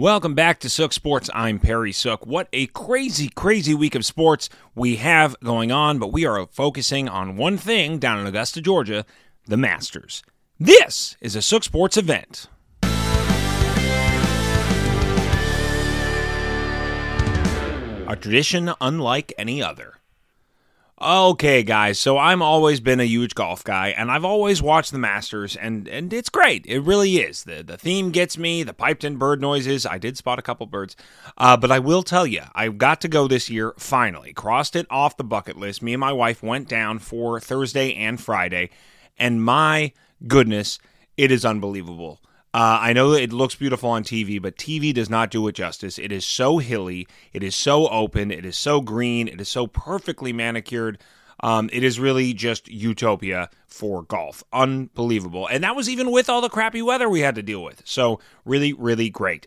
Welcome back to Sook Sports. I'm Perry Sook. What a crazy, crazy week of sports we have going on, but we are focusing on one thing down in Augusta, Georgia the Masters. This is a Sook Sports event. A tradition unlike any other. Okay, guys, so I'm always been a huge golf guy, and I've always watched the Masters, and, and it's great. It really is. The, the theme gets me, the piped in bird noises. I did spot a couple birds. Uh, but I will tell you, I've got to go this year, finally. Crossed it off the bucket list. Me and my wife went down for Thursday and Friday, and my goodness, it is unbelievable. Uh, I know it looks beautiful on TV, but TV does not do it justice. It is so hilly, it is so open, it is so green, it is so perfectly manicured. Um, it is really just utopia for golf. Unbelievable. And that was even with all the crappy weather we had to deal with. So, really, really great.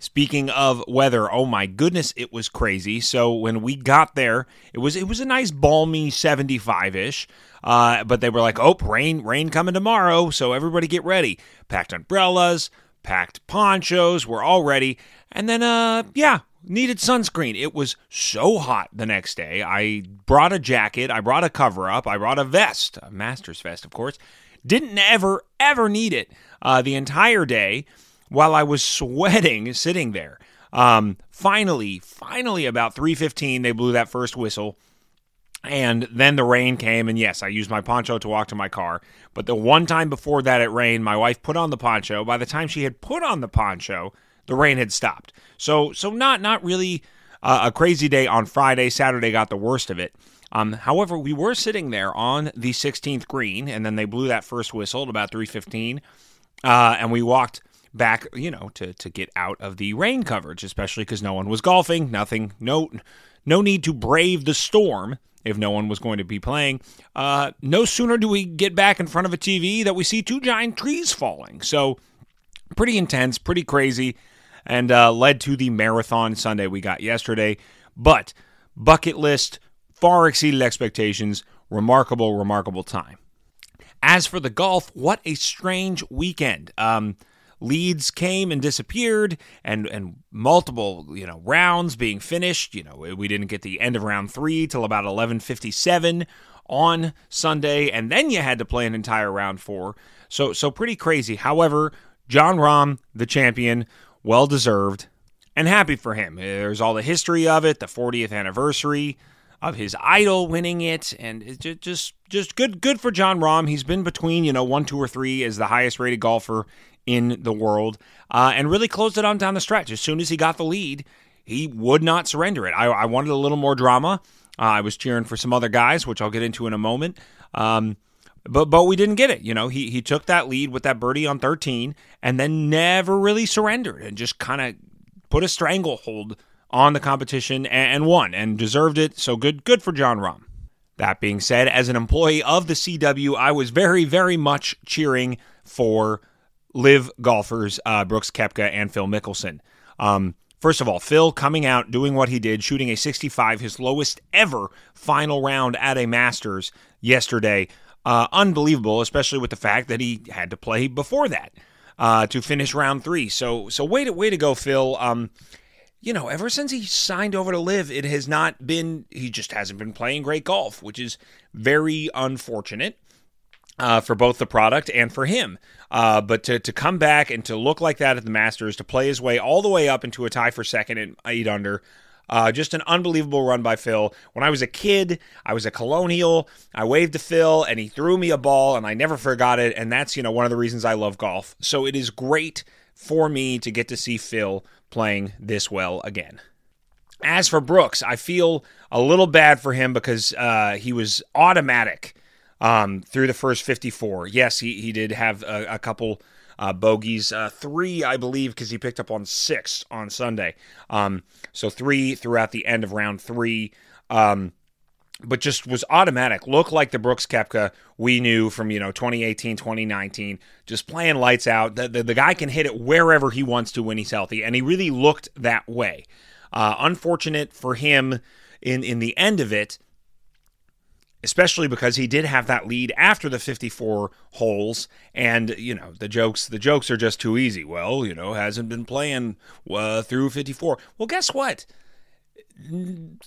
Speaking of weather, oh my goodness, it was crazy. So when we got there, it was it was a nice balmy 75-ish. Uh, but they were like, "Oh, rain, rain coming tomorrow, so everybody get ready." Packed umbrellas, packed ponchos, we're all ready. And then uh yeah, needed sunscreen. It was so hot the next day. I brought a jacket, I brought a cover up, I brought a vest, a master's vest, of course. Didn't ever ever need it uh, the entire day while I was sweating sitting there. Um, finally, finally, about 3:15, they blew that first whistle, and then the rain came. And yes, I used my poncho to walk to my car. But the one time before that it rained, my wife put on the poncho. By the time she had put on the poncho, the rain had stopped. So, so not not really uh, a crazy day on Friday. Saturday got the worst of it. Um, however, we were sitting there on the 16th green, and then they blew that first whistle at about 3:15, uh, and we walked back, you know, to to get out of the rain coverage, especially because no one was golfing. Nothing, no, no need to brave the storm if no one was going to be playing. Uh, no sooner do we get back in front of a TV that we see two giant trees falling. So pretty intense, pretty crazy, and uh, led to the marathon Sunday we got yesterday. But bucket list far exceeded expectations. Remarkable, remarkable time. As for the golf, what a strange weekend. Um, leads came and disappeared and and multiple you know rounds being finished. You know we didn't get the end of round 3 till about 11:57 on Sunday and then you had to play an entire round 4 so so pretty crazy. However Jon Rahm the champion well deserved and happy for him. There's all the history of it the 40th anniversary of his idol winning it, and it just just good good for Jon Rahm. He's been between you know one, two, or three as the highest rated golfer in the world, uh, and really closed it on down the stretch. As soon as he got the lead, he would not surrender it. I, I wanted a little more drama. Uh, I was cheering for some other guys, which I'll get into in a moment. Um, but but we didn't get it. You know, he he took that lead with that birdie on 13, and then never really surrendered, and just kind of put a stranglehold on the competition and, and won, and deserved it. So good good for Jon Rahm. That being said, as an employee of the CW, I was very very much cheering for LIV golfers uh, Brooks Koepka and Phil Mickelson. Um, first of all, Phil coming out doing what he did, shooting a 65, his lowest ever final round at a Masters yesterday. Uh, unbelievable, especially with the fact that he had to play before that uh, to finish round three. So, so way to way to go, Phil. Um, you know, ever since he signed over to LIV, it has not been. He just hasn't been playing great golf, which is very unfortunate uh, for both the product and for him. Uh, but to, to come back and to look like that at the Masters, to play his way all the way up into a tie for second at eight under, uh, just an unbelievable run by Phil. When I was a kid, I was a colonial. I waved to Phil and he threw me a ball and I never forgot it. And that's, you know, one of the reasons I love golf. So it is great for me to get to see Phil playing this well again. As for Brooks, I feel a little bad for him because uh, he was automatic um, through the first 54. Yes, he, he did have a, a couple uh, bogeys, uh, three, I believe, because he picked up on six on Sunday. Um, so three throughout the end of round three. Um, but just was automatic. Looked like the Brooks Koepka we knew from, you know, 2018, 2019, just playing lights out. The, the, the guy can hit it wherever he wants to when he's healthy, and he really looked that way. Uh, unfortunate for him in, in the end of it especially because he did have that lead after the 54 holes. And you know the jokes the jokes are just too easy. Well you know hasn't been playing uh, through 54 well guess what?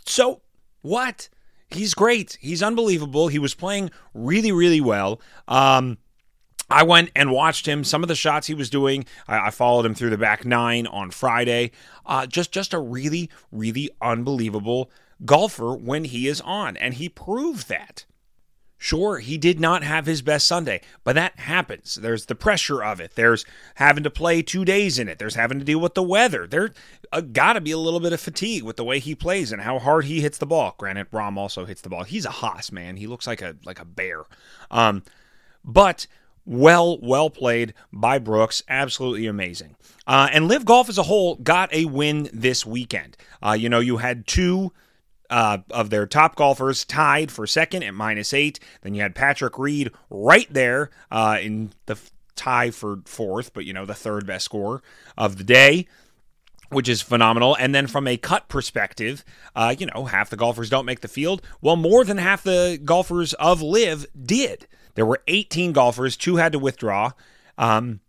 So what? He's great. He's unbelievable. He was playing really really well. Um, I went and watched him. Some of the shots he was doing, I, I followed him through the back nine on Friday. Uh, just, just a really, really unbelievable golfer when he is on, and he proved that. Sure, he did not have his best Sunday, but that happens. There's the pressure of it. There's having to play two days in it. There's having to deal with the weather. There uh, got to be a little bit of fatigue with the way he plays and how hard he hits the ball. Granted, Rahm also hits the ball. He's a hoss, man. He looks like a like a bear. Um, but well, well played by Brooks. Absolutely amazing. Uh, and LIV Golf as a whole got a win this weekend. Uh, you know, you had two uh, of their top golfers tied for second at minus eight. Then you had Patrick Reed right there uh, in the tie for fourth, but you know, the third best score of the day which is phenomenal. And then from a cut perspective, uh, you know, half the golfers don't make the field. Well, more than half the golfers of LIV did. There were 18 golfers, two had to withdraw, um,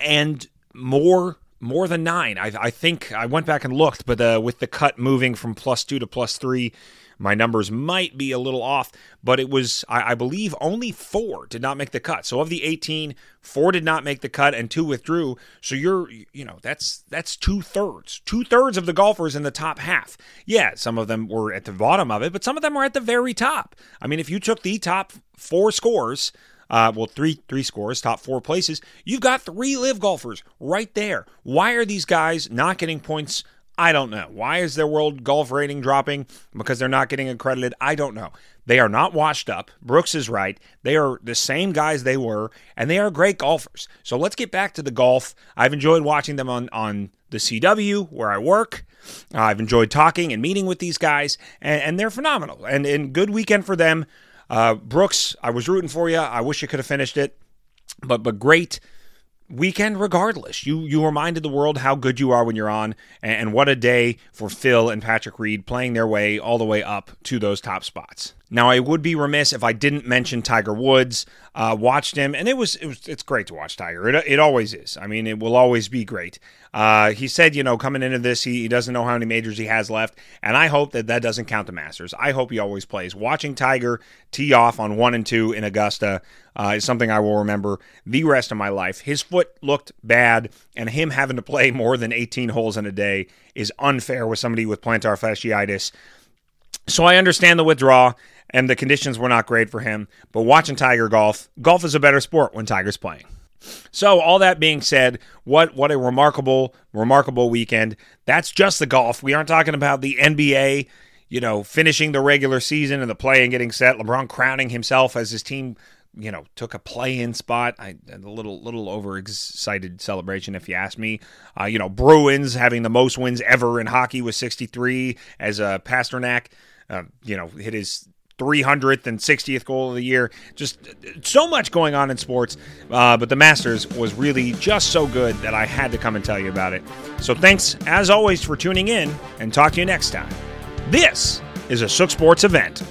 and more more than nine. I, I, think I went back and looked, but uh, with the cut moving from plus two to plus three, my numbers might be a little off. But it was, I, I believe, only four did not make the cut. So of the 18, four did not make the cut and two withdrew. So you're, you know, that's that's two thirds, two thirds of the golfers in the top half. Yeah, some of them were at the bottom of it, but some of them were at the very top. I mean, if you took the top four scores uh, well, three three scores, top four places. You've got three LIV golfers right there. Why are these guys not getting points? I don't know. Why is their world golf rating dropping? Because they're not getting accredited? I don't know. They are not washed up. Brooks is right. They are the same guys they were, and they are great golfers. So let's get back to the golf. I've enjoyed watching them on, on the CW where I work. I've enjoyed talking and meeting with these guys, and, and they're phenomenal. And, and good weekend for them. Uh, Brooks, I was rooting for you. I wish you could have finished it, but but great weekend regardless. You you reminded the world how good you are when you're on, and, and what a day for Phil and Patrick Reed playing their way all the way up to those top spots. Now, I would be remiss if I didn't mention Tiger Woods. Uh, watched him, and it was it was it's great to watch Tiger. It, it always is. I mean, it will always be great. Uh, he said, you know, coming into this, he, he doesn't know how many majors he has left, and I hope that that doesn't count the Masters. I hope he always plays. Watching Tiger tee off on one and two in Augusta uh, is something I will remember the rest of my life. His foot looked bad, and him having to play more than 18 holes in a day is unfair with somebody with plantar fasciitis. So I understand the withdrawal and the conditions were not great for him. But watching Tiger golf, golf is a better sport when Tiger's playing. So all that being said, what what a remarkable remarkable weekend. That's just the golf. We aren't talking about the NBA, you know, finishing the regular season and the play and getting set. LeBron crowning himself as his team, you know, took a play-in spot. I, a little little overexcited celebration, if you ask me. Uh, you know, Bruins having the most wins ever in hockey with 63 as a Pastrnak. Uh, you know, hit his 300th and 60th goal of the year. Just so much going on in sports. Uh, but the Masters was really just so good that I had to come and tell you about it. So thanks, as always, for tuning in and talk to you next time. This is a Sook Sports event.